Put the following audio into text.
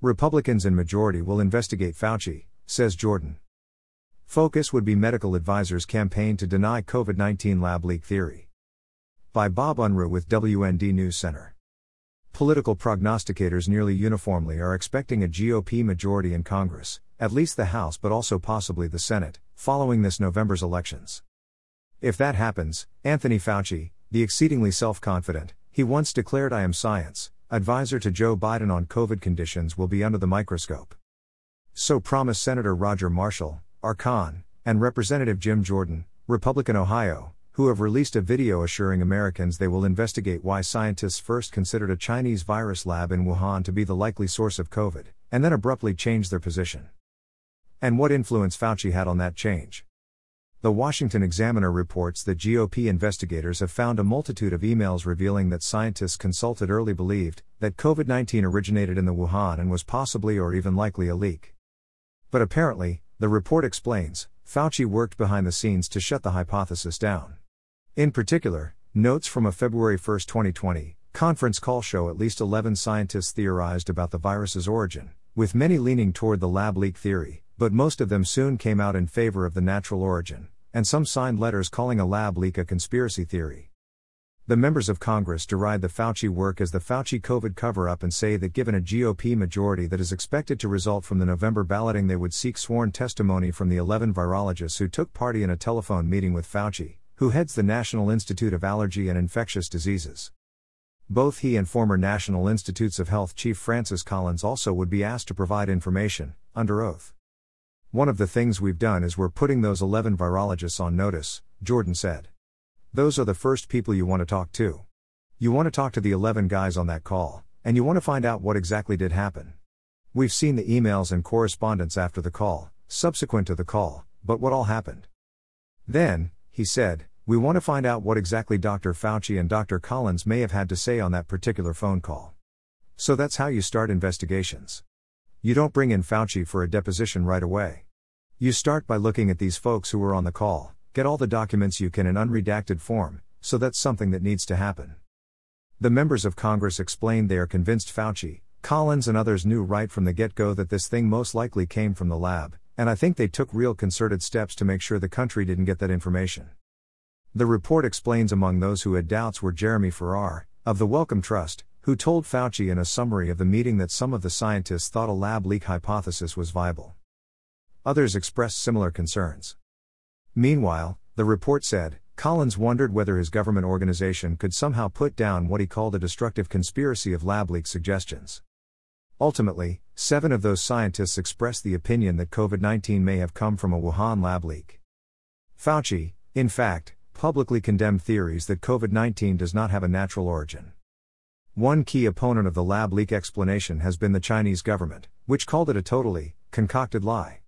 Republicans in majority will investigate Fauci, says Jordan. Focus would be medical advisors' campaign to deny COVID 19 lab leak theory. By Bob Unruh with WND News Center. Political prognosticators nearly uniformly are expecting a GOP majority in Congress, at least the House but also possibly the Senate, following this November's elections. If that happens, Anthony Fauci, the exceedingly self confident, he once declared I am science, advisor to Joe Biden on COVID conditions will be under the microscope. So promised Senator Roger Marshall, Arcon, and Representative Jim Jordan, Republican Ohio, who have released a video assuring Americans they will investigate why scientists first considered a Chinese virus lab in Wuhan to be the likely source of COVID, and then abruptly changed their position. And what influence Fauci had on that change. The Washington Examiner reports that GOP investigators have found a multitude of emails revealing that scientists consulted early believed that COVID 19 originated in the Wuhan and was possibly or even likely a leak. But apparently, the report explains, Fauci worked behind the scenes to shut the hypothesis down. In particular, notes from a February 1, 2020, conference call show at least 11 scientists theorized about the virus's origin, with many leaning toward the lab leak theory, but most of them soon came out in favor of the natural origin, and some signed letters calling a lab leak a conspiracy theory. The members of Congress deride the Fauci work as the Fauci COVID cover up and say that given a GOP majority that is expected to result from the November balloting, they would seek sworn testimony from the 11 virologists who took part in a telephone meeting with Fauci, who heads the National Institute of Allergy and Infectious Diseases. Both he and former National Institutes of Health Chief Francis Collins also would be asked to provide information, under oath. One of the things we've done is we're putting those 11 virologists on notice, Jordan said. Those are the first people you want to talk to. You want to talk to the 11 guys on that call, and you want to find out what exactly did happen. We've seen the emails and correspondence after the call, subsequent to the call, but what all happened? Then, he said, we want to find out what exactly Dr. Fauci and Dr. Collins may have had to say on that particular phone call. So that's how you start investigations. You don't bring in Fauci for a deposition right away. You start by looking at these folks who were on the call, get all the documents you can in unredacted form, so that's something that needs to happen. The members of Congress explained they are convinced Fauci, Collins, and others knew right from the get go that this thing most likely came from the lab, and I think they took real concerted steps to make sure the country didn't get that information. The report explains among those who had doubts were Jeremy Farrar, of the Wellcome Trust, who told Fauci in a summary of the meeting that some of the scientists thought a lab leak hypothesis was viable. Others expressed similar concerns. Meanwhile, the report said, Collins wondered whether his government organization could somehow put down what he called a destructive conspiracy of lab leak suggestions. Ultimately, seven of those scientists expressed the opinion that COVID 19 may have come from a Wuhan lab leak. Fauci, in fact, publicly condemned theories that COVID 19 does not have a natural origin. One key opponent of the lab leak explanation has been the Chinese government, which called it a totally concocted lie.